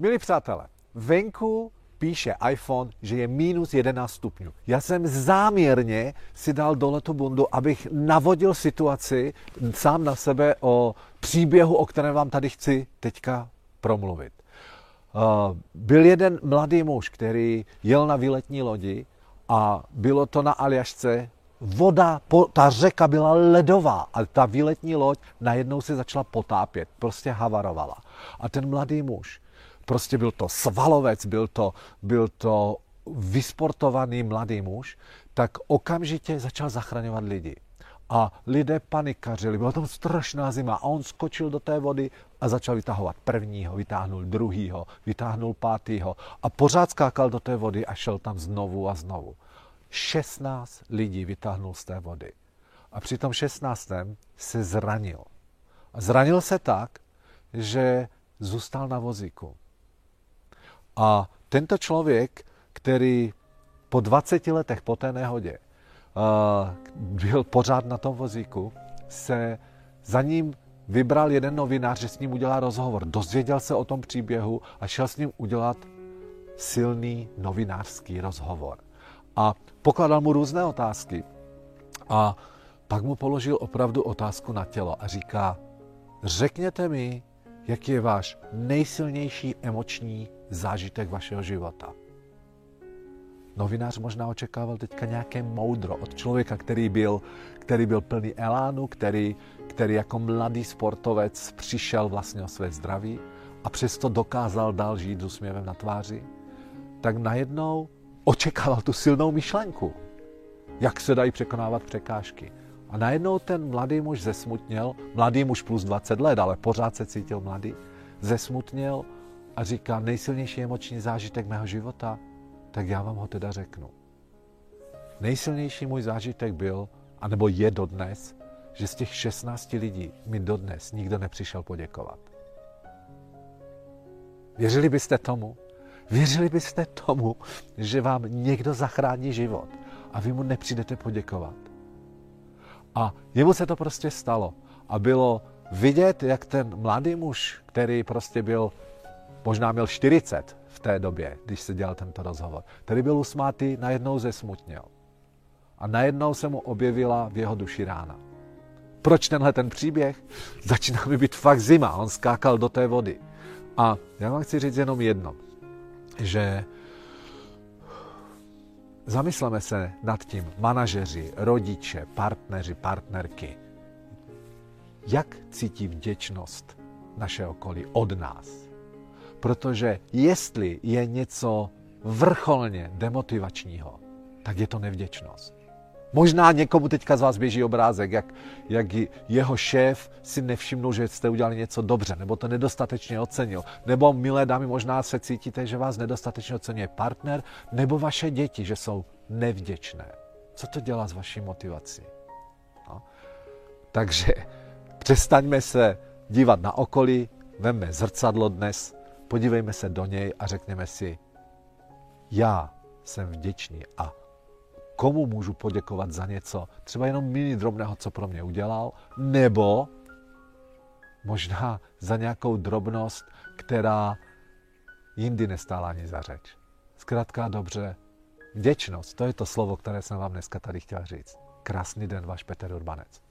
Milí přátelé, venku píše iPhone, že je minus 11 stupňů. Já jsem záměrně si dal dole tu bundu, abych navodil situaci sám na sebe o příběhu, o kterém vám tady chci teďka promluvit. Uh, byl jeden mladý muž, který jel na výletní lodi a bylo to na Aljašce. Voda, ta řeka byla ledová a ta výletní loď najednou se začala potápět, prostě havarovala. A ten mladý muž prostě byl to svalovec, byl to, byl to vysportovaný mladý muž, tak okamžitě začal zachraňovat lidi. A lidé panikařili, byla tam strašná zima a on skočil do té vody a začal vytahovat prvního, vytáhnul druhýho, vytáhnul pátýho a pořád skákal do té vody a šel tam znovu a znovu. 16 lidí vytáhnul z té vody. A při tom 16. se zranil. A zranil se tak, že zůstal na vozíku. A tento člověk, který po 20 letech po té nehodě uh, byl pořád na tom vozíku, se za ním vybral jeden novinář, že s ním udělá rozhovor. Dozvěděl se o tom příběhu a šel s ním udělat silný novinářský rozhovor. A pokládal mu různé otázky. A pak mu položil opravdu otázku na tělo a říká, řekněte mi, jaký je váš nejsilnější emoční zážitek vašeho života. Novinář možná očekával teďka nějaké moudro od člověka, který byl, který byl plný elánu, který, který jako mladý sportovec přišel vlastně o své zdraví a přesto dokázal dál žít s úsměvem na tváři, tak najednou očekával tu silnou myšlenku, jak se dají překonávat překážky. A najednou ten mladý muž zesmutněl, mladý muž plus 20 let, ale pořád se cítil mladý, zesmutněl a říká, nejsilnější emoční zážitek mého života, tak já vám ho teda řeknu. Nejsilnější můj zážitek byl, anebo je dodnes, že z těch 16 lidí mi dodnes nikdo nepřišel poděkovat. Věřili byste tomu? Věřili byste tomu, že vám někdo zachrání život a vy mu nepřijdete poděkovat? A jemu se to prostě stalo. A bylo vidět, jak ten mladý muž, který prostě byl možná měl 40 v té době, když se dělal tento rozhovor. Který byl usmátý, najednou zesmutněl. A najednou se mu objevila v jeho duši rána. Proč tenhle ten příběh? Začíná mi být fakt zima. On skákal do té vody. A já vám chci říct jenom jedno, že zamysleme se nad tím, manažeři, rodiče, partneři, partnerky, jak cítí vděčnost naše okolí od nás Protože jestli je něco vrcholně demotivačního, tak je to nevděčnost. Možná někomu teďka z vás běží obrázek, jak, jak jeho šéf si nevšimnul, že jste udělali něco dobře, nebo to nedostatečně ocenil. Nebo, milé dámy, možná se cítíte, že vás nedostatečně oceňuje partner, nebo vaše děti, že jsou nevděčné. Co to dělá s vaší motivací? No. Takže přestaňme se dívat na okolí, veme zrcadlo dnes podívejme se do něj a řekněme si, já jsem vděčný a komu můžu poděkovat za něco, třeba jenom mini drobného, co pro mě udělal, nebo možná za nějakou drobnost, která jindy nestála ani za řeč. Zkrátka dobře, vděčnost, to je to slovo, které jsem vám dneska tady chtěl říct. Krásný den, váš Petr Urbanec.